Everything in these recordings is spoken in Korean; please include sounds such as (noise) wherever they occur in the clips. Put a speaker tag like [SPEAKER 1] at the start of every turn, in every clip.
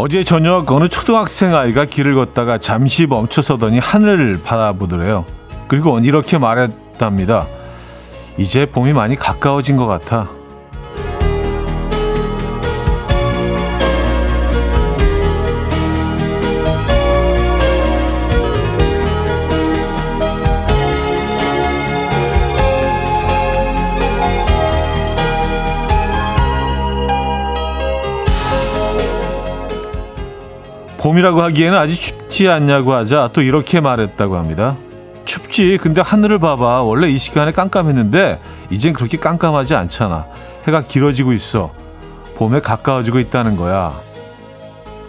[SPEAKER 1] 어제 저녁 어느 초등학생 아이가 길을 걷다가 잠시 멈춰서더니 하늘을 바라보더래요. 그리고 이렇게 말했답니다. 이제 봄이 많이 가까워진 것 같아. 봄이라고 하기에는 아직 춥지 않냐고 하자 또 이렇게 말했다고 합니다. 춥지. 근데 하늘을 봐봐. 원래 이 시간에 깜깜했는데 이젠 그렇게 깜깜하지 않잖아. 해가 길어지고 있어. 봄에 가까워지고 있다는 거야.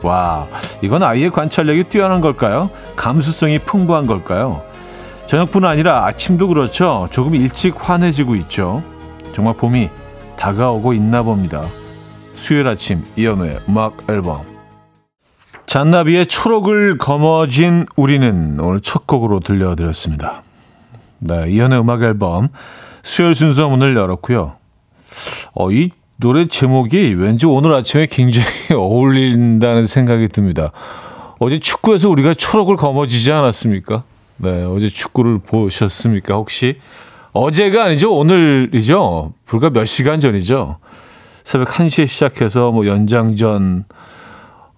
[SPEAKER 1] 와, 이건 아이의 관찰력이 뛰어난 걸까요? 감수성이 풍부한 걸까요? 저녁뿐 아니라 아침도 그렇죠. 조금 일찍 환해지고 있죠. 정말 봄이 다가오고 있나 봅니다. 수요일 아침 이연우의 음악 앨범 잔나비의 초록을 거머쥔 우리는 오늘 첫 곡으로 들려드렸습니다. 네, 이현의 음악 앨범 수요일 순서 문을 열었고요. 어, 이 노래 제목이 왠지 오늘 아침에 굉장히 (laughs) 어울린다는 생각이 듭니다. 어제 축구에서 우리가 초록을 거머쥐지 않았습니까? 네, 어제 축구를 보셨습니까? 혹시 어제가 아니죠? 오늘이죠? 불과 몇 시간 전이죠? 새벽 1시에 시작해서 뭐 연장전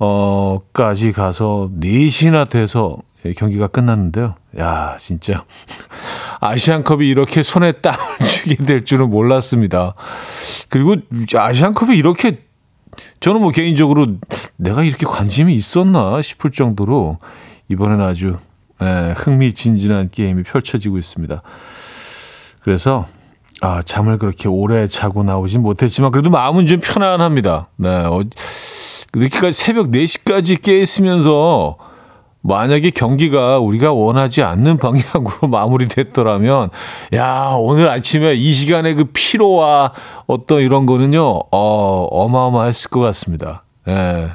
[SPEAKER 1] 어, 까지 가서 4시나 돼서 경기가 끝났는데요. 야, 진짜. (laughs) 아시안컵이 이렇게 손에 땀을 (laughs) 주게 될 줄은 몰랐습니다. 그리고 아시안컵이 이렇게 저는 뭐 개인적으로 내가 이렇게 관심이 있었나 싶을 정도로 이번에는 아주 예, 흥미진진한 게임이 펼쳐지고 있습니다. 그래서 아, 잠을 그렇게 오래 자고 나오진 못했지만 그래도 마음은 좀 편안합니다. 네. 어, 늦게까지 새벽 4시까지 깨 있으면서 만약에 경기가 우리가 원하지 않는 방향으로 (laughs) 마무리됐더라면 야 오늘 아침에 이 시간에 그 피로와 어떤 이런 거는요 어 어마어마했을 것 같습니다. 예.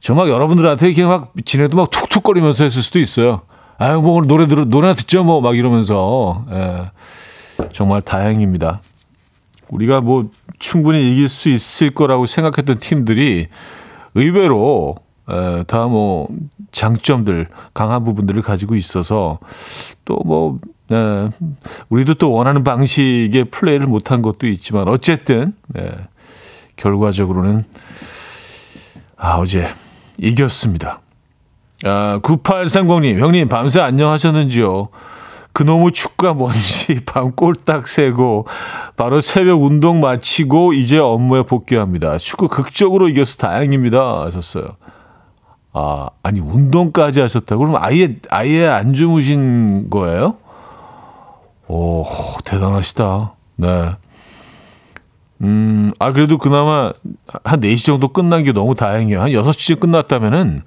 [SPEAKER 1] 정말 여러분들한테 이렇게 막 지내도 막 툭툭거리면서 했을 수도 있어요. 아유 뭐 오늘 노래 들어 노래나 듣죠 뭐 막 이러면서 예. 정말 다행입니다. 우리가 뭐 충분히 이길 수 있을 거라고 생각했던 팀들이 의외로 다 뭐 장점들 강한 부분들을 가지고 있어서 또뭐 네, 우리도 또 원하는 방식의 플레이를 못한 것도 있지만 어쨌든 네, 결과적으로는 아 어제 이겼습니다. 아 9830님 형님 밤새 안녕하셨는지요? 그놈의 축구가 뭔지 (laughs) 밤 꼴딱 새고 바로 새벽 운동 마치고 이제 업무에 복귀합니다. 축구 극적으로 이겨서 다행입니다. 하셨어요. 아, 아니 운동까지 하셨다고 그럼 아예 아예 안 주무신 거예요? 오, 대단하시다. 네. 음, 아 그래도 그나마 한 4시 정도 끝난 게 너무 다행이에요. 한 6시쯤 끝났다면은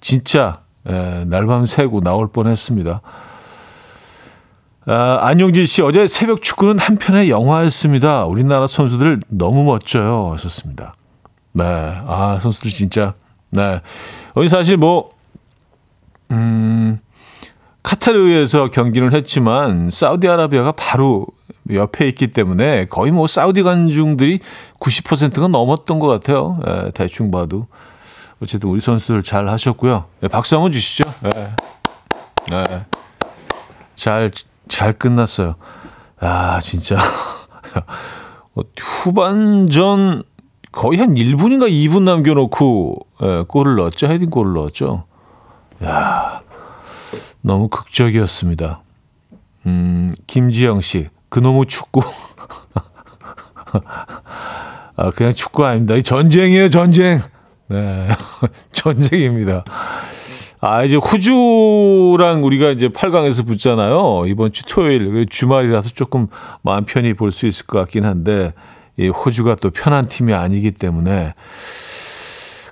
[SPEAKER 1] 진짜 에, 날밤 새고 나올 뻔했습니다. 아, 안용진 씨, 어제 새벽 축구는 한 편의 영화였습니다. 우리나라 선수들 너무 멋져요. 하셨습니다. 네. 아, 선수들 진짜. 네. 어디 사실 뭐, 음, 카타르에서 경기를 했지만, 사우디아라비아가 바로 옆에 있기 때문에 거의 뭐 사우디 관중들이 90%가 넘었던 것 같아요. 네, 대충 봐도. 어쨌든 우리 선수들 잘 하셨고요. 네, 박수 한번 주시죠. 네. 네. 잘 잘 끝났어요. 아, 진짜. (laughs) 어, 후반전 거의 한 1분인가 2분 남겨놓고 예, 골을 넣었죠. 헤딩 골을 넣었죠. 야 너무 극적이었습니다. 음, 김지영 씨, 그놈의 축구. (laughs) 아, 그냥 축구 아닙니다. 전쟁이에요, 전쟁. 네, (laughs) 전쟁입니다. 아, 이제 호주랑 우리가 이제 8강에서 붙잖아요. 이번 주 토요일, 주말이라서 조금 마음 편히 볼 수 있을 것 같긴 한데, 이 호주가 또 편한 팀이 아니기 때문에,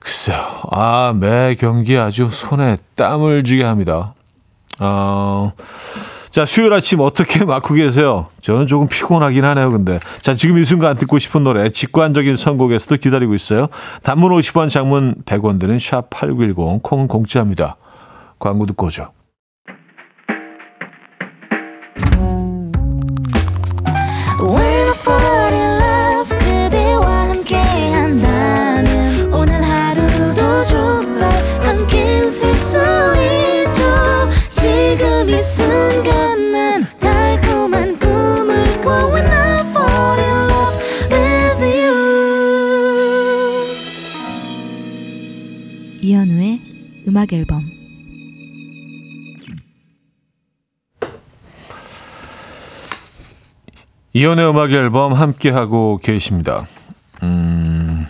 [SPEAKER 1] 글쎄요. 아, 매 경기 아주 손에 땀을 쥐게 합니다. 어, 자, 수요일 아침 어떻게 (laughs) 맞고 계세요? 저는 조금 피곤하긴 하네요, 근데. 자, 지금 이 순간 듣고 싶은 노래, 직관적인 선곡에서도 기다리고 있어요. 단문 50원, 장문 100원 드는 샵8910, 콩은 공짜입니다. 광고 듣고 오죠.
[SPEAKER 2] 음악 앨범
[SPEAKER 1] 이연의 음악 앨범 함께 하고 계십니다. 음,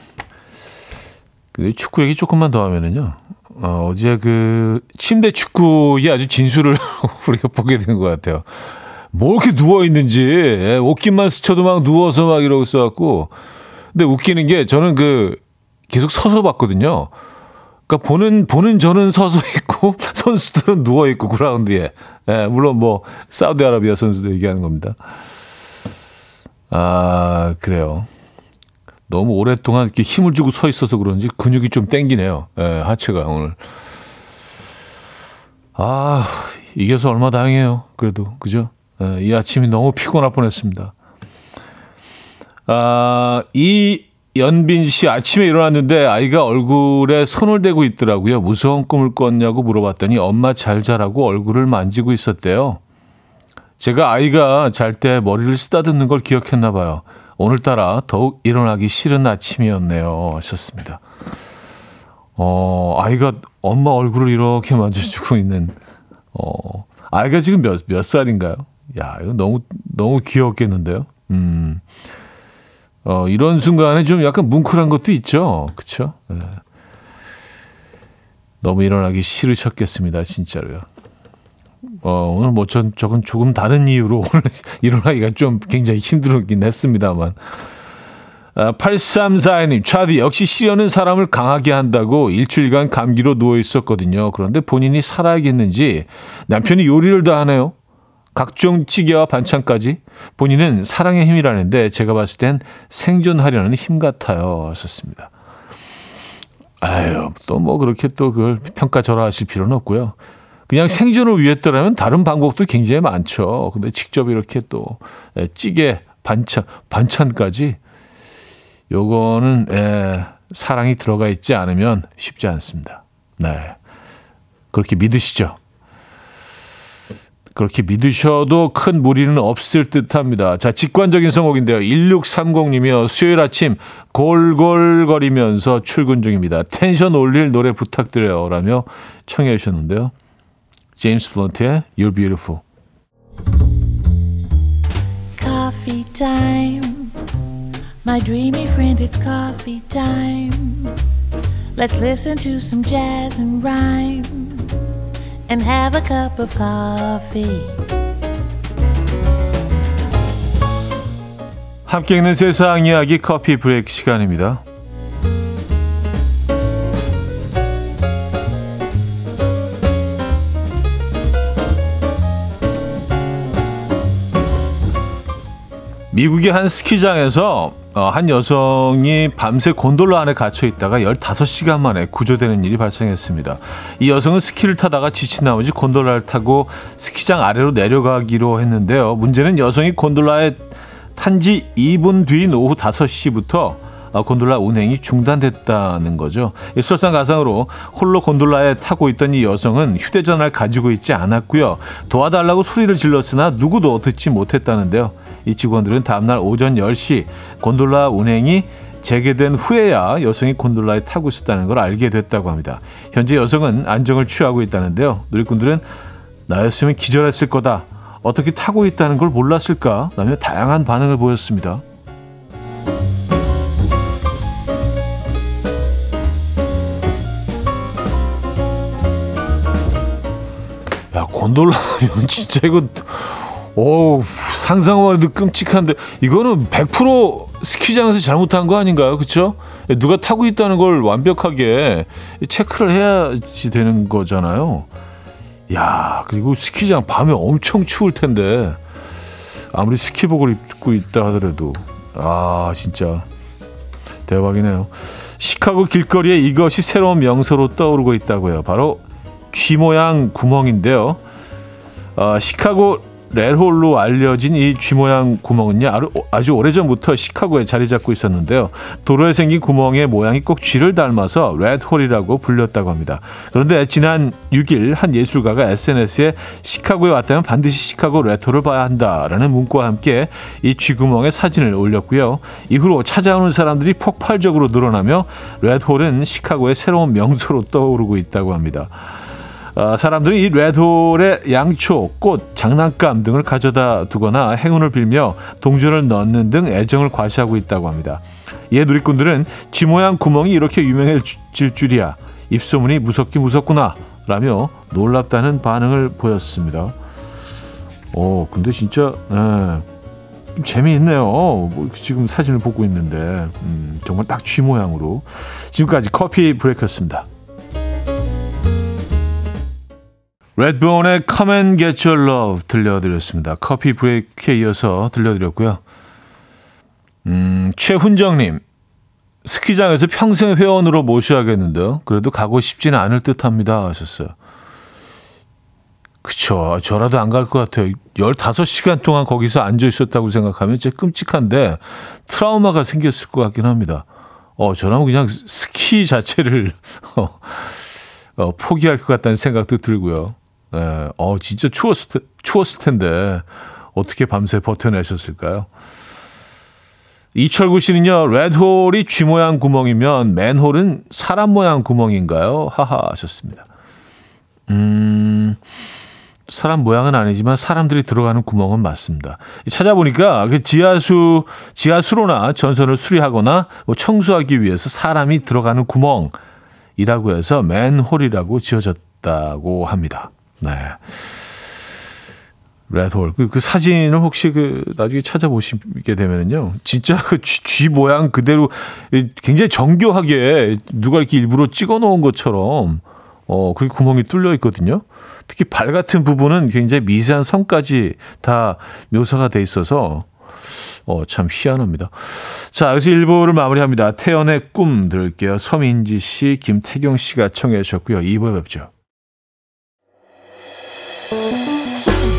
[SPEAKER 1] 그 축구 얘기 조금만 더 하면은요. 어, 어제 그 침대 축구에 아주 진수를 (laughs) 우리가 보게 된 것 같아요. 뭐 이렇게 누워 있는지 예, 옷깃만 스쳐도 막 누워서 막 이러고 있어갖고 근데 웃기는 게 저는 그 계속 서서 봤거든요. 그러니까 보는 보는 저는 서서 있고 (laughs) 선수들은 누워 있고 그라운드에 예, 물론 뭐 사우디아라비아 선수도 얘기하는 겁니다. 아 그래요. 너무 오랫동안 이렇게 힘을 주고 서 있어서 그런지 근육이 좀 땡기네요. 예, 하체가 오늘. 아 이겨서 얼마 다행이에요. 그래도 그죠? 예, 이 아침이 너무 피곤할 뻔 했습니다. 아, 이 연빈 씨 아침에 일어났는데 아이가 얼굴에 손을 대고 있더라고요. 무서운 꿈을 꿨냐고 물어봤더니 엄마 잘 자라고 얼굴을 만지고 있었대요. 제가 아이가 잘 때 머리를 쓰다듬는 걸 기억했나 봐요. 오늘따라 더욱 일어나기 싫은 아침이었네요. 하셨습니다. 어, 아이가 엄마 얼굴을 이렇게 만져주고 있는, 어, 아이가 지금 몇, 몇 살인가요? 야, 이거 너무, 너무 귀엽겠는데요? 음. 어, 이런 순간에 좀 약간 뭉클한 것도 있죠. 그쵸? 네. 너무 일어나기 싫으셨겠습니다. 진짜로요. 어, 오늘 뭐 전, 저건 조금 다른 이유로 오늘 (laughs) 일어나기가 좀 굉장히 힘들었긴 했습니다만. 아, 8342님, 차디, 역시 시련은 사람을 강하게 한다고 일주일간 감기로 누워 있었거든요. 그런데 본인이 살아야겠는지 남편이 요리를 다 하네요. 각종 찌개와 반찬까지 본인은 사랑의 힘이라는데 제가 봤을 땐 생존하려는 힘 같아요. 하셨습니다. 아유, 또 뭐 그렇게 또 그걸 평가절하하실 필요는 없고요. 그냥 생존을 위했더라면 다른 방법도 굉장히 많죠. 근데 직접 이렇게 또 찌개, 반찬, 반찬까지 요거는 에, 사랑이 들어가 있지 않으면 쉽지 않습니다. 네. 그렇게 믿으시죠. 그렇게 믿으셔도 큰 무리는 없을 듯 합니다. 자, 직관적인 성곡인데요. 1630님이요. 수요일 아침 골골거리면서 출근 중입니다. 텐션 올릴 노래 부탁드려요. 라며 청해 주셨는데요. 제임스 블런트의 You're Beautiful.
[SPEAKER 3] Coffee time. My dreamy friend, it's coffee time. Let's listen to some jazz and rhyme and have a cup of coffee.
[SPEAKER 1] 함께 있는 세상 이야기 커피 브레이크 시간입니다. 미국의 한 스키장에서 어, 한 여성이 밤새 곤돌라 안에 갇혀 있다가 15시간 만에 구조되는 일이 발생했습니다. 이 여성은 스키를 타다가 지친 나머지 곤돌라를 타고 스키장 아래로 내려가기로 했는데요. 문제는 여성이 곤돌라에 탄 지 2분 뒤인 오후 5시부터 어, 곤돌라 운행이 중단됐다는 거죠. 설상가상으로 홀로 곤돌라에 타고 있던 이 여성은 휴대전화를 가지고 있지 않았고요. 도와달라고 소리를 질렀으나 누구도 듣지 못했다는데요. 이 직원들은 다음날 오전 10시 곤돌라 운행이 재개된 후에야 여성이 곤돌라에 타고 있었다는 걸 알게 됐다고 합니다. 현재 여성은 안정을 취하고 있다는데요. 누리꾼들은 나였으면 기절했을 거다. 어떻게 타고 있다는 걸 몰랐을까? 라며 다양한 반응을 보였습니다. 곤돌라면 (laughs) 진짜 이거 오, 상상만 해도 끔찍한데 이거는 100% 스키장에서 잘못한 거 아닌가요? 그렇죠? 누가 타고 있다는 걸 완벽하게 체크를 해야지 되는 거잖아요. 야, 그리고 스키장 밤에 엄청 추울 텐데 아무리 스키복을 입고 있다 하더라도 아, 진짜 대박이네요. 시카고 길거리에 이것이 새로운 명소로 떠오르고 있다고요. 바로 쥐 모양 구멍인데요. 어, 시카고 레홀로 알려진 이 쥐 모양 구멍은요 아주 오래전부터 시카고에 자리 잡고 있었는데요. 도로에 생긴 구멍의 모양이 꼭 쥐를 닮아서 레드홀이라고 불렸다고 합니다. 그런데 지난 6일 한 예술가가 SNS에 시카고에 왔다면 반드시 시카고 레드홀을 봐야 한다라는 문구와 함께 이 쥐 구멍의 사진을 올렸고요. 이후로 찾아오는 사람들이 폭발적으로 늘어나며 레드홀은 시카고의 새로운 명소로 떠오르고 있다고 합니다. 어, 사람들이 이 레드홀에 양초, 꽃, 장난감 등을 가져다 두거나 행운을 빌며 동전을 넣는 등 애정을 과시하고 있다고 합니다. 이에 누리꾼들은 쥐 모양 구멍이 이렇게 유명해질 줄이야. 입소문이 무섭긴 무섭구나. 라며 놀랍다는 반응을 보였습니다. 어, 근데 진짜, 예, 좀 재미있네요. 뭐 지금 사진을 보고 있는데, 음, 정말 딱 쥐 모양으로. 지금까지 커피 브레이크였습니다. 레드본의 Come and Get Your Love 들려드렸습니다. 커피 브레이크에 이어서 들려드렸고요. 음, 최훈정님. 스키장에서 평생 회원으로 모셔야겠는데요. 그래도 가고 싶지는 않을 듯 합니다. 하셨어요. 그쵸. 저라도 안 갈 것 같아요. 15시간 동안 거기서 앉아 있었다고 생각하면 진짜 끔찍한데 트라우마가 생겼을 것 같긴 합니다. 어, 저라면 그냥 스키 자체를 어, (laughs) 어, 포기할 것 같다는 생각도 들고요. 예, 어, 진짜 추웠을, 테, 추웠을 텐데 어떻게 밤새 버텨내셨을까요? 이철구 씨는요, 레드홀이 쥐 모양 구멍이면 맨홀은 사람 모양 구멍인가요? 하하 하셨습니다. 음, 사람 모양은 아니지만 사람들이 들어가는 구멍은 맞습니다. 찾아보니까 그 지하수, 지하수로나 전선을 수리하거나 뭐 청소하기 위해서 사람이 들어가는 구멍이라고 해서 맨홀이라고 지어졌다고 합니다. 네. 레드홀. 그, 그 사진을 혹시 그 나중에 찾아보시게 되면은요. 진짜 그 쥐, 쥐 모양 그대로 굉장히 정교하게 누가 이렇게 일부러 찍어 놓은 것처럼 어, 그렇게 구멍이 뚫려 있거든요. 특히 발 같은 부분은 굉장히 미세한 선까지 다 묘사가 돼 있어서 어, 참 희한합니다. 자, 여기서 1부를 마무리합니다. 태연의 꿈 들을게요. 서민지 씨, 김태경 씨가 청해 주셨고요. 2부에 뵙죠.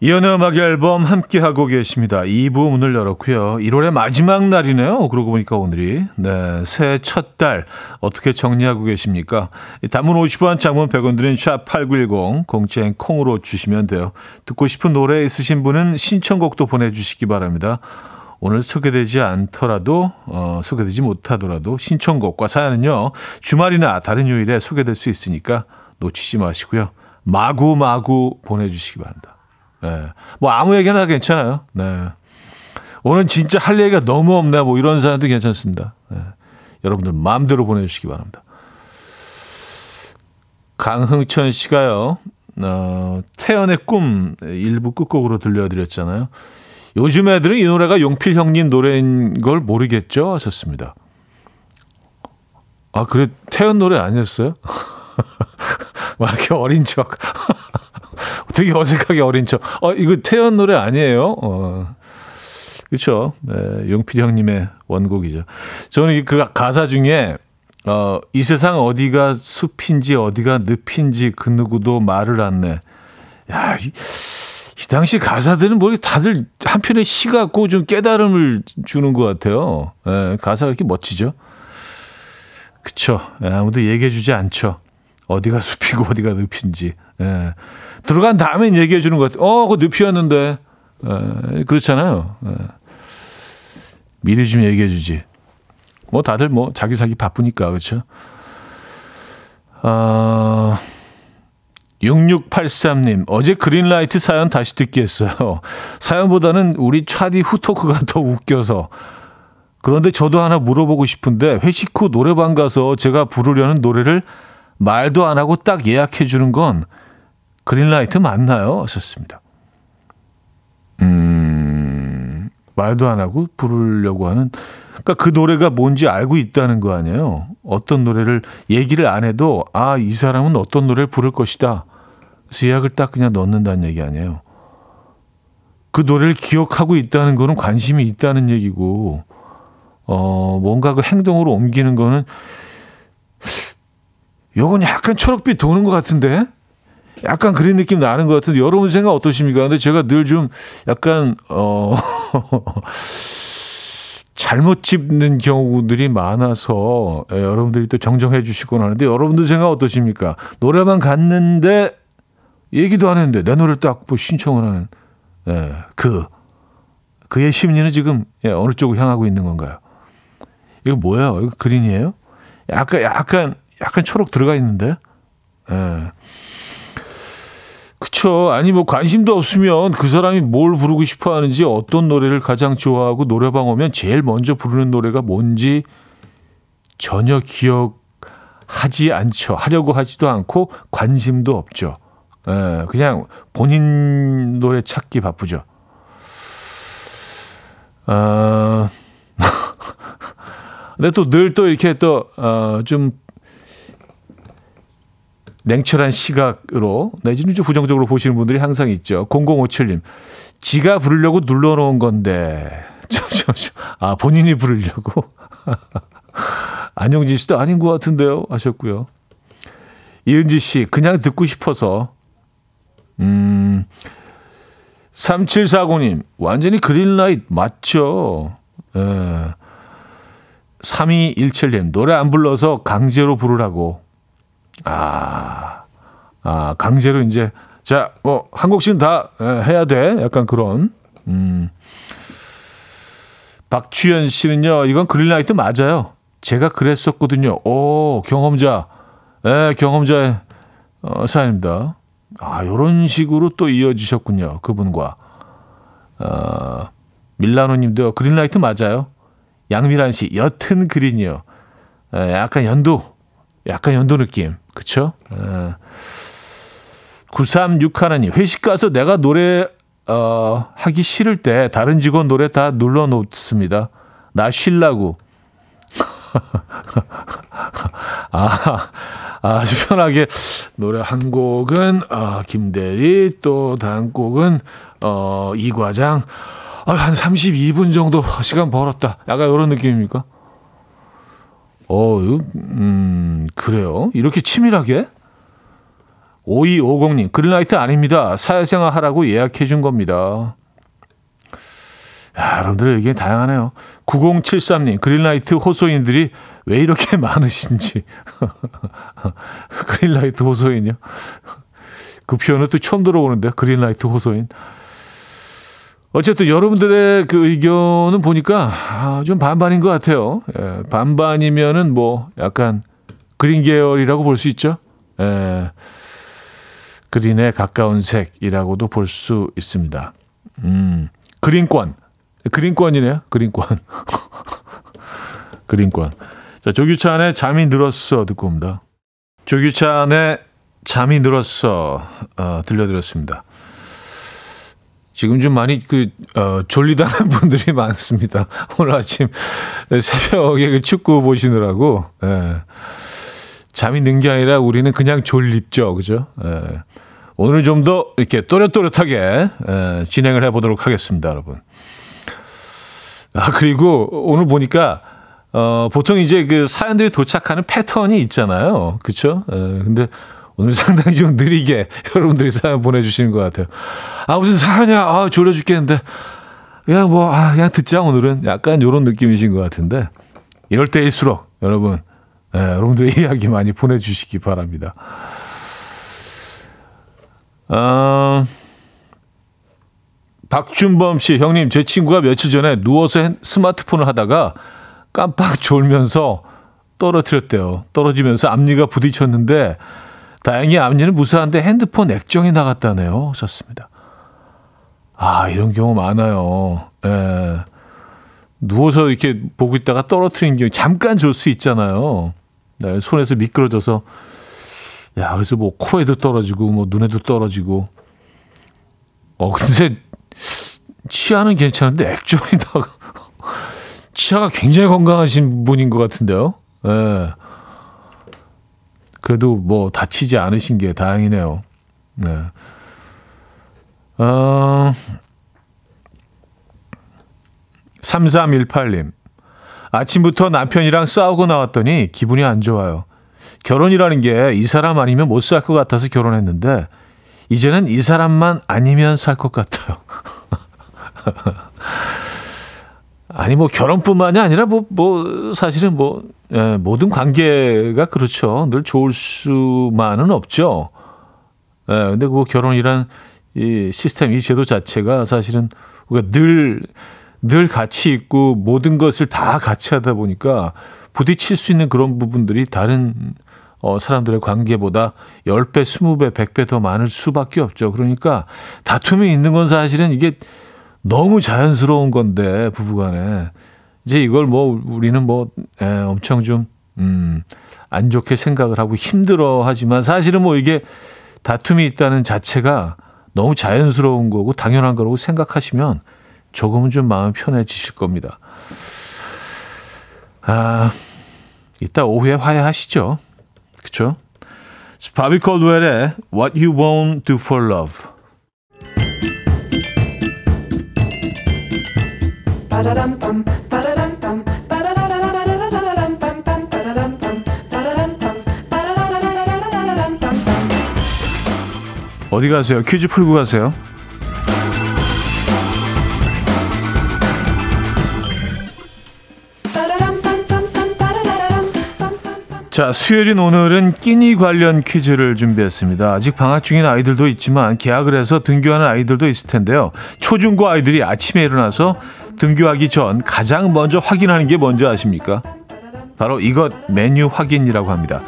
[SPEAKER 1] 이연의 음악 앨범 함께 하고 계십니다. 2부 문을 열었고요. 1월의 마지막 날이네요. 그러고 보니까 오늘이 네, 새해 첫 달 어떻게 정리하고 계십니까? 단문 50원, 장문 100원 드린 샵8910 공짜인 콩으로 주시면 돼요. 듣고 싶은 노래 있으신 분은 신청곡도 보내주시기 바랍니다. 오늘 소개되지 않더라도 어, 소개되지 못하더라도 신청곡과 사연은요. 주말이나 다른 요일에 소개될 수 있으니까 놓치지 마시고요. 마구마구 보내주시기 바랍니다. 네. 뭐 아무 얘기나 다 괜찮아요. 네. 오늘 진짜 할 얘기가 너무 없네. 뭐 이런 사연도 괜찮습니다. 네. 여러분들 마음대로 보내주시기 바랍니다. 강흥천 씨가요. 어, 태연의 꿈 일부 끝곡으로 들려드렸잖아요. 요즘 애들은 이 노래가 용필 형님 노래인 걸 모르겠죠? 하셨습니다. 아, 그래, 태연 노래 아니었어요? (laughs) 막 이렇게 어린 척. (laughs) 되게 어색하게 어린 척. 어, 이거 태연 노래 아니에요? 어. 그렇죠. 네, 용필 형님의 원곡이죠. 저는 그 가사 중에 어, 이 세상 어디가 숲인지 어디가 늪인지 그 누구도 말을 안 내. 야, 이, 이 당시 가사들은 뭐 다들 한편에 시 같고 좀 깨달음을 주는 것 같아요. 예, 가사가 이렇게 멋지죠. 그쵸. 예, 아무도 얘기해 주지 않죠. 어디가 숲이고 (laughs) 어디가 늪인지. 예. 들어간 다음에 얘기해 주는 것 같아요. 어, 그거 늪이었는데. 예, 그렇잖아요. 예. 미리 좀 얘기해 주지. 뭐 다들 뭐 자기 살기 바쁘니까 그렇죠. 어, 6683님 어제 그린라이트 사연 다시 듣기 했어요. (laughs) 사연보다는 우리 차디 후토크가 더 웃겨서 그런데 저도 하나 물어보고 싶은데 회식 후 노래방 가서 제가 부르려는 노래를 말도 안 하고 딱 예약해 주는 건 그린라이트 맞나요? 하셨습니다. 말도 안 하고 부르려고 하는 그러니까 그 노래가 뭔지 알고 있다는 거 아니에요. 어떤 노래를 얘기를 안 해도 아, 이 사람은 어떤 노래를 부를 것이다. 그래서 예약을 딱 그냥 넣는다는 얘기 아니에요. 그 노래를 기억하고 있다는 거는 관심이 있다는 얘기고 어, 뭔가 그 행동으로 옮기는 거는 요건 약간 초록빛 도는 것 같은데 약간 그런 느낌 나는 것 같은데 여러분 생각 어떠십니까? 근데 제가 늘 좀 약간 어 (laughs) 잘못 짚는 경우들이 많아서 예, 여러분들이 또 정정해 주시곤 하는데 여러분들 생각 어떠십니까? 노래방 갔는데 얘기도 안 했는데 내 노래를 딱뭐 신청을 하는 예, 그 그의 심리는 지금 예, 어느 쪽으로 향하고 있는 건가요? 이거 뭐예요? 이거 그린이에요? 약간 약간 약간 초록 들어가 있는데. 예. 그쵸. 아니, 뭐, 관심도 없으면 그 사람이 뭘 부르고 싶어 하는지, 어떤 노래를 가장 좋아하고, 노래방 오면 제일 먼저 부르는 노래가 뭔지 전혀 기억하지 않죠. 하려고 하지도 않고, 관심도 없죠. 예, 그냥 본인 노래 찾기 바쁘죠. 어, (laughs) 근데 또늘또 이렇게 또, 어, 좀 냉철한 시각으로 내지는 좀 부정적으로 보시는 분들이 항상 있죠. 0057님. 지가 부르려고 눌러놓은 건데. (laughs) 아, 본인이 부르려고? (laughs) 안영진 씨도 아닌 것 같은데요. 하셨고요. 이은지 씨, 그냥 듣고 싶어서. 음, 3740님, 완전히 그린라이트 맞죠? 예. 3217님, 노래 안 불러서 강제로 부르라고. 아, 아, 강제로 이제, 자, 뭐, 한 곡씩은 다 해야 돼. 약간 그런. 음. 박주연 씨는요, 이건 그린라이트 맞아요. 제가 그랬었거든요. 오, 경험자. 예, 경험자의 어, 사연입니다. 아, 요런 식으로 또 이어지셨군요. 그분과. 어, 밀라노 님도 그린라이트 맞아요. 양미란 씨, 옅은 그린이요. 에, 약간 연도, 약간 연도 느낌. 그쵸? 에. 936 하나님, 회식 가서 내가 노래, 어, 하기 싫을 때 다른 직원 노래 다 눌러 놓습니다. 나 쉴라고. (laughs) 아, 아주 편하게 노래 한 곡은 어, 김대리 또 다음 곡은 어, 이 과장 아, 한 32분 정도 시간 벌었다. 약간 이런 느낌입니까? 어, 음, 그래요. 이렇게 치밀하게? 5250님, 그린라이트 아닙니다. 사회생활 하라고 예약해 준 겁니다. 야, 여러분들의 의견이 다양하네요. 9073님, 그린라이트 호소인들이 왜 이렇게 (laughs) 많으신지. (laughs) 그린라이트 호소인이요? 그 표현은 또 처음 들어보는데, 그린라이트 호소인. 어쨌든 여러분들의 그 의견은 보니까 아, 좀 반반인 것 같아요. 예, 반반이면은 뭐 약간 그린 계열이라고 볼 수 있죠. 예, 그린에 가까운 색이라고도 볼 수 있습니다. 음, 그린권. 그린권이네요. 그린권. (laughs) 그린권. 자, 조규찬의 잠이 늘었어 듣고 옵니다. 조규찬의 잠이 늘었어 어, 들려드렸습니다. 지금 좀 많이 그 어, 졸리다는 (laughs) 분들이 많습니다. 오늘 아침 새벽에 그 축구 보시느라고 예. 잠이 는 게 아니라 우리는 그냥 졸립죠, 그죠? 예. 오늘은 좀 더 이렇게 또렷또렷하게 예, 진행을 해보도록 하겠습니다, 여러분. 아 그리고 오늘 보니까 어, 보통 이제 그 사연들이 도착하는 패턴이 있잖아요, 그렇죠? 예, 근데 오늘 상당히 좀 느리게 (laughs) 여러분들이 사연 보내주시는 것 같아요. 아, 무슨 사연이야. 아, 졸려 죽겠는데. 그냥 뭐, 아, 그냥 듣자, 오늘은. 약간 이런 느낌이신 것 같은데. 이럴 때일수록 여러분, 예, 여러분들의 (laughs) 이야기 많이 보내주시기 바랍니다. 어, 박준범 씨, 형님, 제 친구가 며칠 전에 누워서 스마트폰을 하다가 깜빡 졸면서 떨어뜨렸대요. 떨어지면서 앞니가 부딪혔는데 다행히 앞니는 무사한데 핸드폰 액정이 나갔다네요. 썼습니다. 아, 이런 경우 많아요. 예. 누워서 이렇게 보고 있다가 떨어뜨린 경우 잠깐 졸수 있잖아요. 네, 손에서 미끄러져서 야, 그래서 뭐 코에도 떨어지고 뭐 눈에도 떨어지고. 어, 근데 치아는 괜찮은데 액정이다가 치아가 굉장히 건강하신 분인 것 같은데요. 예. 그래도 뭐 다치지 않으신 게 다행이네요. 네. 어, 3318님. 아침부터 남편이랑 싸우고 나왔더니 기분이 안 좋아요. 결혼이라는 게 이 사람 아니면 못 살 것 같아서 결혼했는데, 이제는 이 사람만 아니면 살 것 같아요. (laughs) 아니 뭐 결혼뿐만이 아니라 뭐뭐 사실은 뭐 예, 모든 관계가 그렇죠. 늘 좋을 수만은 없죠. 예, 근데 그 결혼이란 이 시스템 이 제도 자체가 사실은 우리가 늘 늘 같이 있고 모든 것을 다 같이 하다 보니까 부딪힐 수 있는 그런 부분들이 다른 어, 사람들의 관계보다 10배, 20배, 100배 더 많을 수밖에 없죠. 그러니까 다툼이 있는 건 사실은 이게 너무 자연스러운 건데 부부간에 이제 이걸 뭐 우리는 뭐 에, 엄청 좀 음, 안 좋게 생각을 하고 힘들어 하지만 사실은 뭐 이게 다툼이 있다는 자체가 너무 자연스러운 거고 당연한 거라고 생각하시면 조금은 좀 마음 편해지실 겁니다. 아, 이따 오후에 화해하시죠. 그쵸? 바비 콜드웰의 What You Won't Do For Love 어디 가세요? 퀴즈 풀고 가세요. 자, 수요일인 오늘은 끼니 관련 퀴즈를 준비했습니다. 아직 방학 중인 아이들도 있지만 계약을 해서 등교하는 아이들도 있을 텐데요. 초중고 아이들이 아침에 일어나서 등교하기 전 가장 먼저 확인하는 게 뭔지 아십니까? 바로 이것 메뉴 확인이라고 합니다.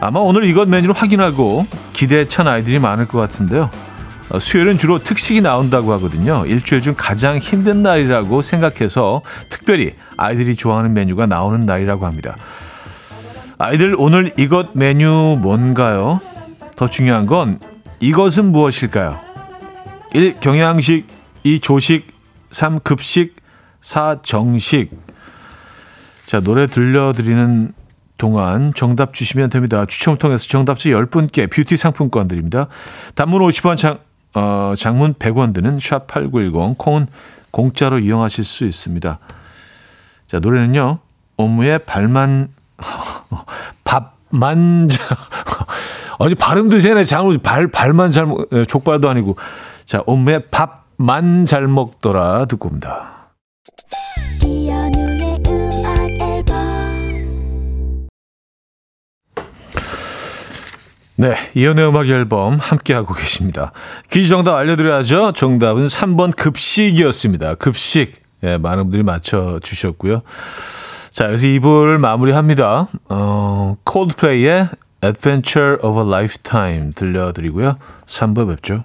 [SPEAKER 1] 아마 오늘 이것 메뉴를 확인하고 기대에 찬 아이들이 많을 것 같은데요. 어, 수요일은 주로 특식이 나온다고 하거든요. 일주일 중 가장 힘든 날이라고 생각해서 특별히 아이들이 좋아하는 메뉴가 나오는 날이라고 합니다. 아이들 오늘 이것 메뉴 뭔가요? 더 중요한 건 이것은 무엇일까요? 1. 경양식 2. 조식 3. 급식 4. 정식 자 노래 들려드리는 동안 정답 주시면 됩니다. 추첨을 통해서 정답지 10분께 뷰티 상품권 드립니다. 단문 50원 장, 어, 장문 100원 드는 샵8910 콩은 공짜로 이용하실 수 있습니다. 자 노래는요. 업무의 발만 밥만 자- 어제 발음도 쟤네 장로 발 발만 잘못 예, 족발도 아니고 자 엄마의 밥만 잘 먹더라 듣고 옵니다. 네, 이연의 음악 앨범 함께 하고 계십니다. 퀴즈 정답 알려드려야죠. 정답은 3번 급식이었습니다. 급식. 예, 많은 분들이 맞춰 주셨고요. 자, 여기서 2부를 마무리합니다. 어, 콜드플레이의 Adventure of a Lifetime 들려드리고요. 3부 뵙죠.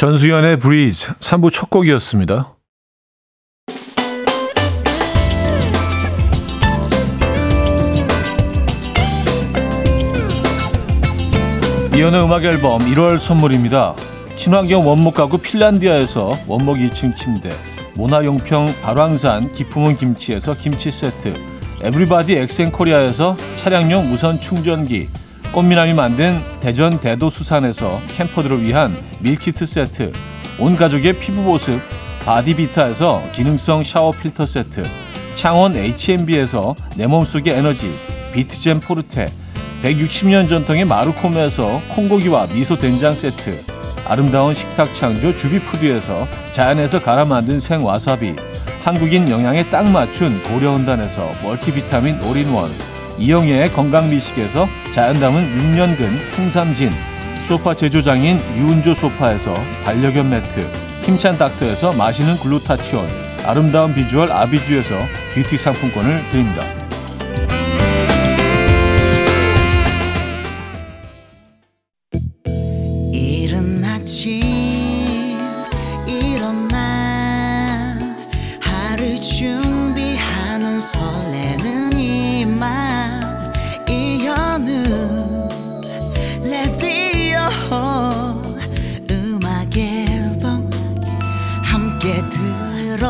[SPEAKER 1] 전수연의 브리즈 3부 첫 곡이었습니다. 이연의 음악 앨범 1월 선물입니다. 친환경 원목 가구 핀란디아에서 원목 2층 침대, 모나용평 발왕산 기품은 김치에서 김치 세트, 에브리바디 엑센코리아에서 차량용 무선 충전기, 꽃미남이 만든 대전 대도수산에서 캠퍼들을 위한 밀키트 세트, 온 가족의 피부 보습 바디비타에서 기능성 샤워 필터 세트, 창원 H&B에서 내 몸속의 에너지 비트젠 포르테, 160년 전통의 마루코메에서 콩고기와 미소 된장 세트, 아름다운 식탁 창조 주비푸드에서 자연에서 갈아 만든 생와사비, 한국인 영양에 딱 맞춘 고려온단에서 멀티비타민 올인원, 이영애의 건강미식에서 자연 담은 6년근 홍삼진, 소파 제조장인 유운조 소파에서 반려견 매트, 힘찬 닥터에서 마시는 글루타치온, 아름다운 비주얼 아비주에서 뷰티 상품권을 드립니다.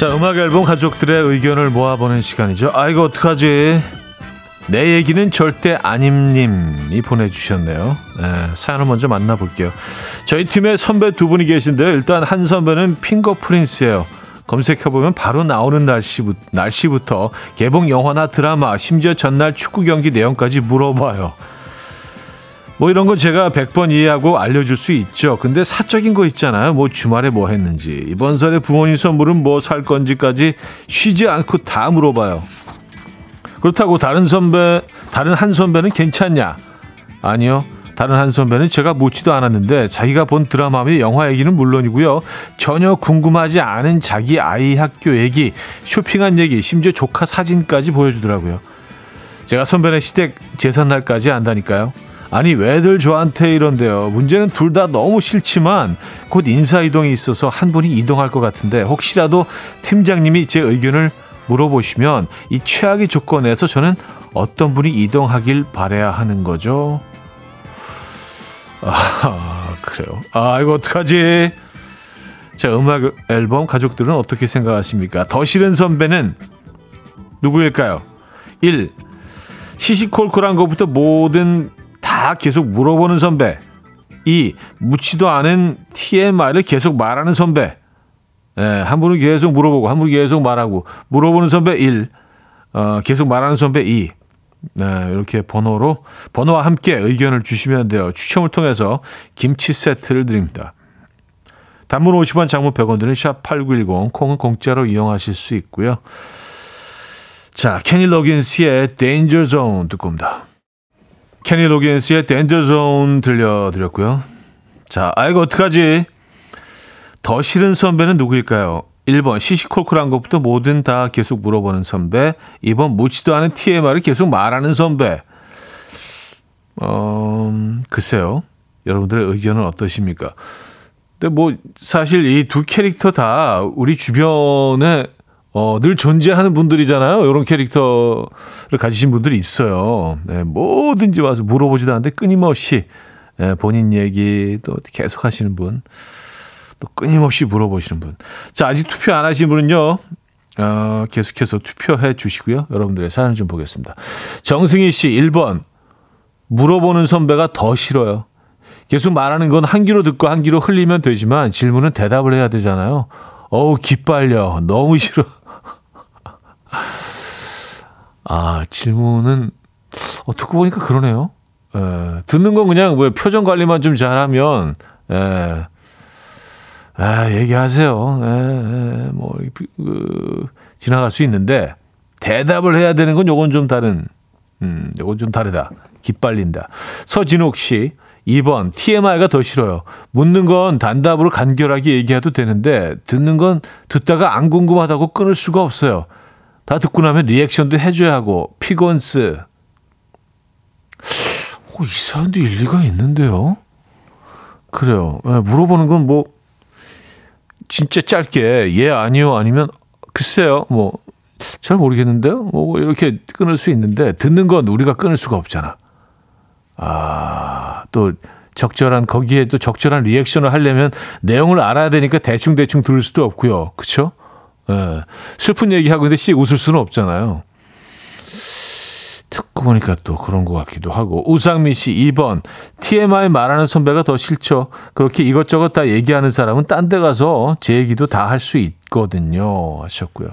[SPEAKER 1] 자, 음악 앨범 가족들의 의견을 모아보는 시간이죠. 아, 이거 어떡하지? 내 얘기는 절대 아님님이 보내주셨네요. 네, 사연을 먼저 만나볼게요. 저희 팀에 선배 두 분이 계신데 일단 한 선배는 핑거 프린스예요. 검색해보면 바로 나오는 날씨부, 날씨부터 개봉 영화나 드라마, 심지어 전날 축구 경기 내용까지 물어봐요. 뭐 이런 건 제가 100번 이해하고 알려줄 수 있죠. 근데 사적인 거 있잖아요. 뭐 주말에 뭐 했는지, 이번 설에 부모님 선물은 뭐 살 건지까지 쉬지 않고 다 물어봐요. 그렇다고 다른 선배, 다른 한 선배는 괜찮냐? 아니요. 다른 한 선배는 제가 묻지도 않았는데 자기가 본 드라마며 영화 얘기는 물론이고요. 전혀 궁금하지 않은 자기 아이 학교 얘기, 쇼핑한 얘기, 심지어 조카 사진까지 보여주더라고요. 제가 선배네 시댁 제삿날까지 안다니까요. 아니 왜들 저한테 이런데요. 문제는 둘 다 너무 싫지만 곧 인사 이동이 있어서 한 분이 이동할 것 같은데 혹시라도 팀장님이 제 의견을 물어보시면 이 최악의 조건에서 저는 어떤 분이 이동하길 바래야 하는 거죠. 아 그래요. 아 이거 어떡하지? 자 음악 앨범 가족들은 어떻게 생각하십니까? 더 싫은 선배는 누구일까요? 1. 시시콜콜한 것부터 뭐든 다 계속 물어보는 선배. 2. 묻지도 않은 TMI를 계속 말하는 선배. 예, 한 분은 계속 물어보고, 한 분은 계속 말하고, 물어보는 선배 1. 어, 계속 말하는 선배 2. 네, 이렇게 번호로, 번호와 함께 의견을 주시면 돼요. 추첨을 통해서 김치 세트를 드립니다. 단문 50원, 장문 100원 드는 샵8910, 콩은 공짜로 이용하실 수 있고요. 자, 케니 로긴스의 Danger Zone 듣고 옵니다. 케니 로긴스의 Zone 들려드렸고요. 자, 아, 이거 어떡하지? 더 싫은 선배는 누구일까요? 1번 시시콜콜한 것부터 뭐든 다 계속 물어보는 선배 2번 묻지도 않은 TMI를 계속 말하는 선배 어, 글쎄요 여러분들의 의견은 어떠십니까? 근데 뭐 사실 이 두 캐릭터 다 우리 주변에 어, 늘 존재하는 분들이잖아요. 이런 캐릭터를 가지신 분들이 있어요. 네, 뭐든지 와서 물어보지도 않는데 끊임없이 네, 본인 얘기 또 계속 하시는 분. 또 끊임없이 물어보시는 분. 자, 아직 투표 안 하신 분은요. 어, 계속해서 투표해 주시고요. 여러분들의 사연 좀 보겠습니다. 정승희 씨 1번. 물어보는 선배가 더 싫어요. 계속 말하는 건 한 귀로 듣고 한 귀로 흘리면 되지만 질문은 대답을 해야 되잖아요. 어우, 기빨려. 너무 싫어. 아, 질문은, 어, 듣고 보니까 그러네요. 에, 듣는 건 그냥 뭐 표정 관리만 좀 잘하면, 에, 아, 얘기하세요. 에, 에, 뭐, 그, 지나갈 수 있는데, 대답을 해야 되는 건 요건 좀 다른, 음, 요건 좀 다르다. 기빨린다. 서진옥 씨, 2번, TMI가 더 싫어요. 묻는 건 단답으로 간결하게 얘기해도 되는데, 듣는 건 듣다가 안 궁금하다고 끊을 수가 없어요. 다 듣고 나면 리액션도 해줘야 하고, 피곤스. 오, 이 사람도 일리가 있는데요. 그래요. 예, 물어보는 건 뭐 진짜 짧게 예 아니요 아니면 글쎄요 뭐 잘 모르겠는데요. 뭐 이렇게 끊을 수 있는데 듣는 건 우리가 끊을 수가 없잖아. 아, 또 적절한 거기에 또 적절한 리액션을 하려면 내용을 알아야 되니까 대충 대충 들을 수도 없고요. 그렇죠? 예. 슬픈 얘기하고 있는데 씩 웃을 수는 없잖아요. 듣고 보니까 또 그런 것 같기도 하고 우상미 씨 2번 TMI 말하는 선배가 더 싫죠. 그렇게 이것저것 다 얘기하는 사람은 딴 데 가서 제 얘기도 다 할 수 있거든요. 하셨고요.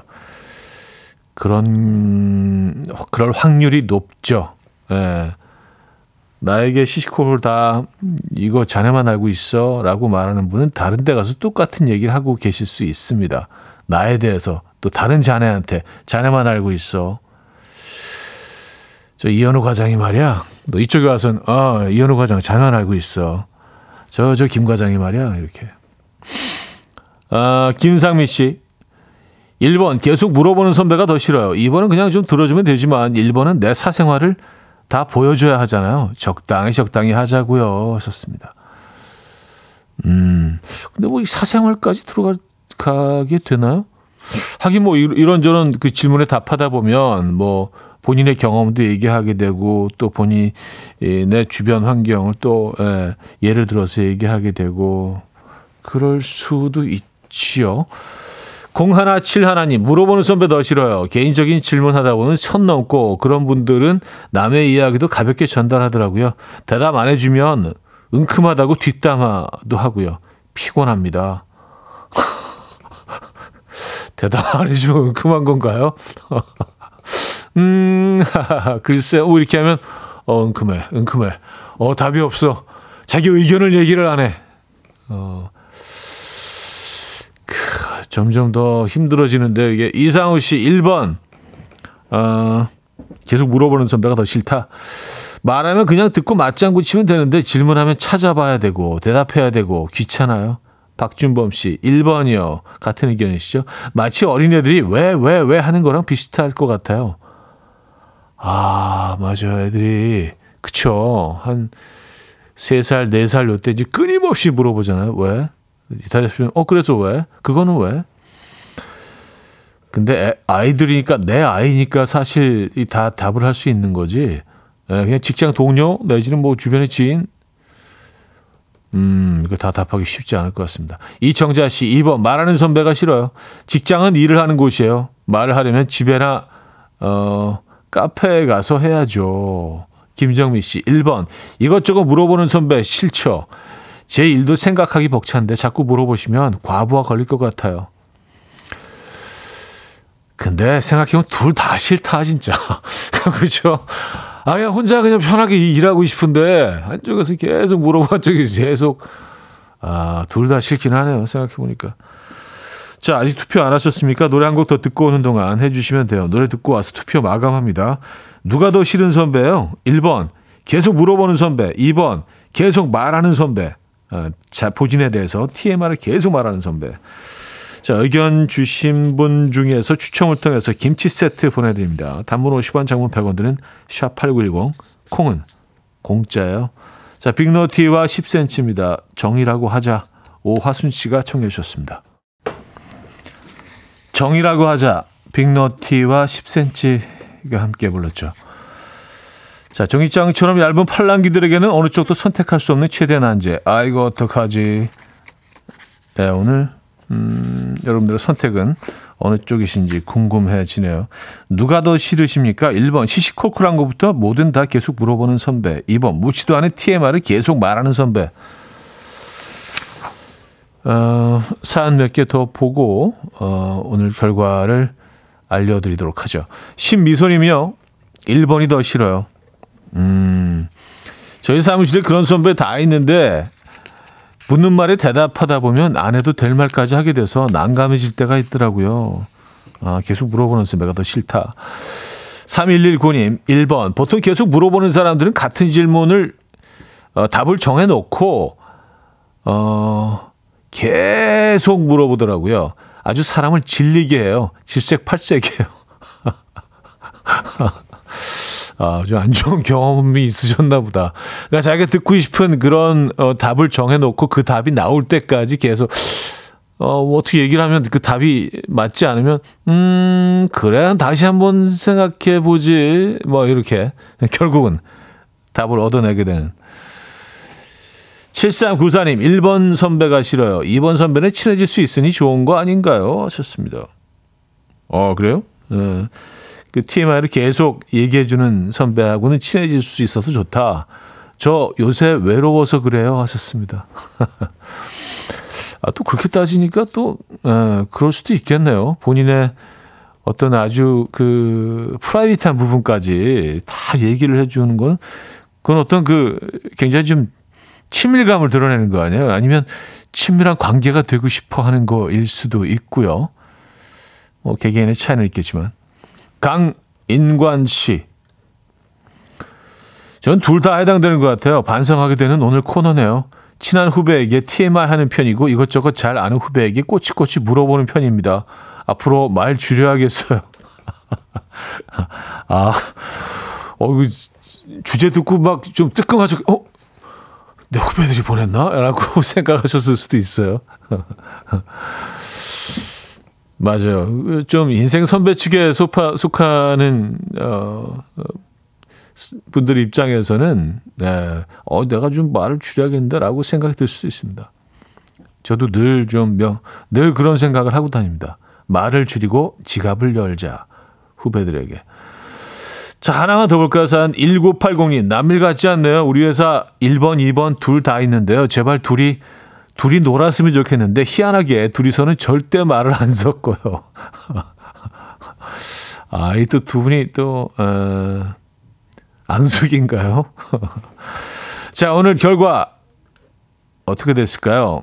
[SPEAKER 1] 그런 그럴 확률이 높죠. 예. 나에게 시시콜을 다 이거 자네만 알고 있어라고 말하는 분은 다른 데 가서 똑같은 얘기를 하고 계실 수 있습니다. 나에 대해서 또 다른 자네한테 자네만 알고 있어. 저 이현우 과장이 말이야. 너 이쪽에 와서는 어 이현우 과장 자네만 알고 있어. 저 저 김 과장이 말이야 이렇게. 아 김상미 씨. 1번 계속 물어보는 선배가 더 싫어요. 2번은 그냥 좀 들어주면 되지만 1번은 내 사생활을 다 보여줘야 하잖아요. 적당히 적당히 하자고요. 하셨습니다. 음, 근데 뭐이 사생활까지 들어 가게 되나요? 하긴 뭐 이- 이런저런 그 질문에 답하다 보면 뭐 본인의 경험도 얘기하게 되고 또 본인 이내 주변 환경을 또 예, 예를 들어서 얘기하게 되고 그럴 수도 있지요. 017 하나님 물어보는 선배 더 싫어요. 개인적인 질문하다 보면 선 넘고 그런 분들은 남의 이야기도 가볍게 전달하더라고요. 대답 안 해주면 은큼하다고 뒷담화도 하고요. 피곤합니다. 해주면 은큼한 (laughs) 건가요? (laughs) 음, (laughs) 글쎄, 오, 이렇게 하면, 어, 은큼해, 은큼해. 어, 답이 없어. 자기 의견을 얘기를 안 해. 어, 크, 점점 더 힘들어지는데, 이게 이상우 씨 1번. 어, 계속 물어보는 선배가 더 싫다. 말하면 그냥 듣고 맞장구 치면 되는데 질문하면 찾아봐야 되고 대답해야 되고 귀찮아요. 박준범 씨 1번이요. 같은 의견이시죠? 마치 어린애들이 왜 왜왜 하는 거랑 비슷할 것 같아요. 아, 맞아. 애들이 그쵸. 한 3살, 4살 요때 이제 끊임없이 물어보잖아요. 왜? 대답하면 어 그래서 왜? 그거는 왜? 근데 애- 아이들이니까 내 아이니까 사실 이다 답을 할 수 있는 거지. 예, 그냥 직장 동료 내지는 뭐 주변의 지인 음, 이거 다 답하기 쉽지 않을 것 같습니다. 이정자 씨 2번 말하는 선배가 싫어요. 직장은 일을 하는 곳이에요. 말을 하려면 집에나 어 카페에 가서 해야죠. 김정미 씨 1번 이것저것 물어보는 선배 싫죠. 제 일도 생각하기 벅찬데 자꾸 물어보시면 과부하 걸릴 것 같아요. 근데 생각해보면 둘 다 싫다 진짜 (laughs) 그죠 아 그냥 혼자 그냥 편하게 일하고 싶은데 한쪽에서 계속 물어봐 한쪽에서 계속. 아 둘 다 싫긴 하네요 생각해 보니까. 자 아직 투표 안 하셨습니까? 노래 한 곡 더 듣고 오는 동안 해주시면 돼요. 노래 듣고 와서 투표 마감합니다. 누가 더 싫은 선배요? 1번. 계속 물어보는 선배. 2번. 계속 말하는 선배. 아, 자 포진에 대해서 TMR을 계속 말하는 선배 자, 의견 주신 분 중에서 추첨을 통해서 김치 세트 보내드립니다. 단문 50원, 장문 100원 드는 샵8910, 콩은 공짜예요. 자, 빅노티와 10cm입니다. 정이라고 하자. 오화순 씨가 청해 주셨습니다. 정이라고 하자. 빅노티와 10cm가 함께 불렀죠. 자, 종이장처럼 얇은 팔랑귀들에게는 어느 쪽도 선택할 수 없는 최대 난제. 아이고, 어떡하지. 네, 오늘 음, 여러분들의 선택은 어느 쪽이신지 궁금해지네요. 누가 더 싫으십니까? 1번 시시콜콜한 것부터 뭐든 다 계속 물어보는 선배. 2번 묻지도 않은 TMR을 계속 말하는 선배. 어, 사연 몇개 더 보고 어, 오늘 결과를 알려드리도록 하죠. 신미소님이요. 1번이 더 싫어요. 음, 저희 사무실에 그런 선배 다 있는데 묻는 말에 대답하다 보면 안 해도 될 말까지 하게 돼서 난감해질 때가 있더라고요. 아, 계속 물어보는 선배가 더 싫다. 3119님, 1번. 보통 계속 물어보는 사람들은 같은 질문을, 어, 답을 정해놓고, 어, 계속 물어보더라고요. 아주 사람을 질리게 해요. 질색팔색이에요. (laughs) 아, 좀 안 좋은 (laughs) 경험이 있으셨나 보다. 그러니까 자기가 듣고 싶은 그런 어, 답을 정해놓고 그 답이 나올 때까지 계속 어, 뭐 어떻게 얘기를 하면 그 답이 맞지 않으면, 음, 그래, 다시 한번 생각해 보지. 뭐, 이렇게. (laughs) 결국은 답을 얻어내게 되는. 7394님, 1번 선배가 싫어요. 2번 선배는 친해질 수 있으니 좋은 거 아닌가요? 하셨습니다. 어, 그래요? 예. 그 TMI를 계속 얘기해주는 선배하고는 친해질 수 있어서 좋다. 저 요새 외로워서 그래요. 하셨습니다. (laughs) 아, 또 그렇게 따지니까 또, 에, 그럴 수도 있겠네요. 본인의 어떤 아주 그 프라이빗한 부분까지 다 얘기를 해주는 건, 그건 어떤 그 굉장히 좀 친밀감을 드러내는 거 아니에요? 아니면 친밀한 관계가 되고 싶어 하는 거일 수도 있고요. 뭐 개개인의 차이는 있겠지만. 강인관 씨. 전 둘 다 해당되는 것 같아요. 반성하게 되는 오늘 코너네요. 친한 후배에게 TMI 하는 편이고 이것저것 잘 아는 후배에게 꼬치꼬치 물어보는 편입니다. 앞으로 말 줄여야겠어요. (laughs) 아, 어, 이거 주제 듣고 막 좀 뜨끔하죠. 어? 내 후배들이 보냈나? 라고 (laughs) 생각하셨을 수도 있어요. (laughs) 맞아요. 좀 인생 선배 측에 속하, 속하는, 어, 어, 분들 입장에서는, 네, 어, 내가 좀 말을 줄여야겠다라고 생각이 들 수 있습니다. 저도 늘 좀, 명, 늘 그런 생각을 하고 다닙니다. 말을 줄이고 지갑을 열자. 후배들에게. 자, 하나만 더 볼까요? 산 1980님. 남일 같지 않네요. 우리 회사 1번, 2번 둘 다 있는데요. 제발 둘이, 둘이 놀았으면 좋겠는데, 희한하게 둘이서는 절대 말을 안 섞어요. (laughs) 아, 이 또 두 분이 또, 어, 안숙인가요? (laughs) 자, 오늘 결과 어떻게 됐을까요?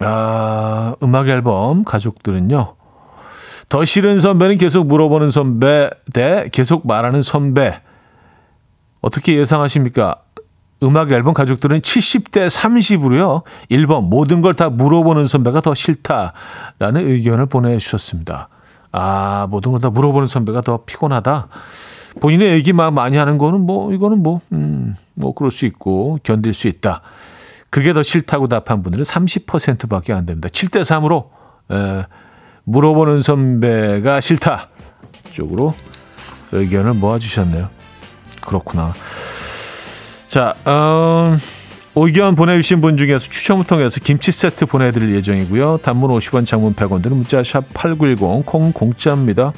[SPEAKER 1] 아, 음악 앨범 가족들은요. 더 싫은 선배는 계속 물어보는 선배 대 계속 말하는 선배. 어떻게 예상하십니까? 음악 앨범 가족들은 70대 30으로요. 1번 모든 걸 다 물어보는 선배가 더 싫다라는 의견을 보내주셨습니다. 아 모든 걸 다 물어보는 선배가 더 피곤하다. 본인의 얘기만 많이 하는 거는 뭐 이거는 뭐 음, 뭐 그럴 수 있고 견딜 수 있다. 그게 더 싫다고 답한 분들은 30%밖에 안 됩니다. 7대 3으로 에, 물어보는 선배가 싫다 쪽으로 의견을 모아주셨네요. 그렇구나. 자, 음, 의견 보내주신 분 중에서 추첨을 통해서 김치 세트 보내드릴 예정이고요. 단문 50원, 장문 100원 드는 문자 샵 8910, 콩 공짜입니다.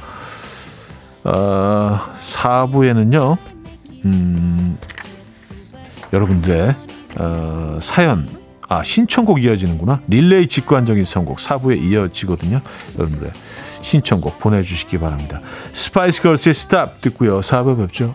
[SPEAKER 1] 어, 4부에는요, 음, 여러분들의 어, 사연, 아, 신청곡 이어지는구나. 릴레이 직관적인 선곡 4부에 이어지거든요. 여러분들의 신청곡 보내주시기 바랍니다. Spice Girls의 Stop 듣고요. 4부 뵙죠.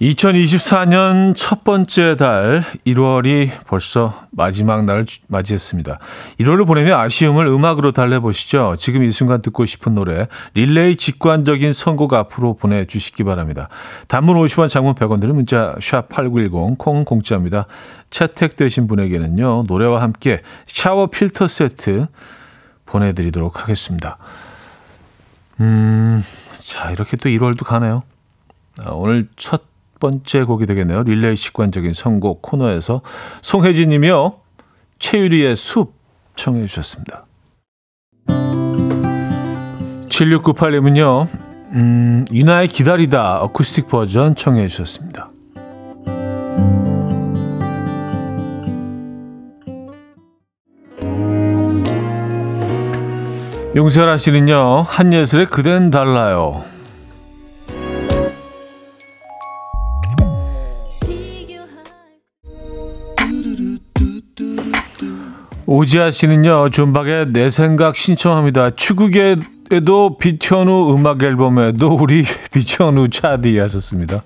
[SPEAKER 1] 2024년 첫 번째 달 1월이 벌써 마지막 날을 주- 맞이했습니다. 1월을 보내며 아쉬움을 음악으로 달래보시죠. 지금 이 순간 듣고 싶은 노래 릴레이 직관적인 선곡 앞으로 보내주시기 바랍니다. 단문 50원 장문 100원 드는 문자 샵8910 콩 공짜입니다. 채택되신 분에게는요. 노래와 함께 샤워 필터 세트 보내드리도록 하겠습니다. 음, 자 이렇게 또 1월도 가네요. 아, 오늘 첫 번째 곡이 되겠네요. 릴레이 직관적인 선곡 코너에서 송혜진 님이요. 최유리의 숲 청해 주셨습니다. 7698님은요. 음, 유나의 기다리다 어쿠스틱 버전 청해 주셨습니다. 용설아 씨는요. 한예슬의 그댄 달라요. 오지아 씨는요, 존박의 내 생각 신청합니다. 추국에도 비천우 음악 앨범에도 우리 (laughs) 비천우 차디 하셨습니다.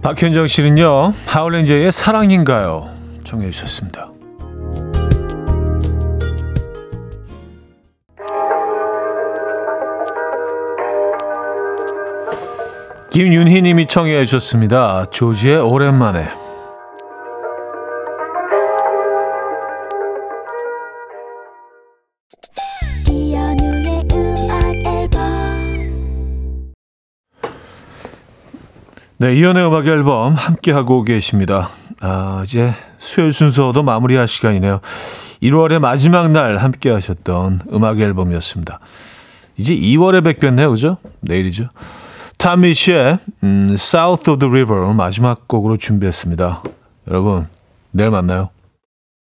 [SPEAKER 1] 박현정 씨는요, 하울렌저의 사랑인가요? 정해 주셨습니다. 김윤희 님이 청해 주셨습니다. 조지의 오랜만에. 네, 이연의 음악 앨범 함께 하고 계십니다. 아, 이제 수요일 순서도 마무리할 시간이네요. 1월의 마지막 날 함께 하셨던 음악 앨범이었습니다. 이제 2월에 뵙겠네요, 그죠? 내일이죠. 타미시의 음, South of the River 마지막 곡으로 준비했습니다. 여러분, 내일 만나요.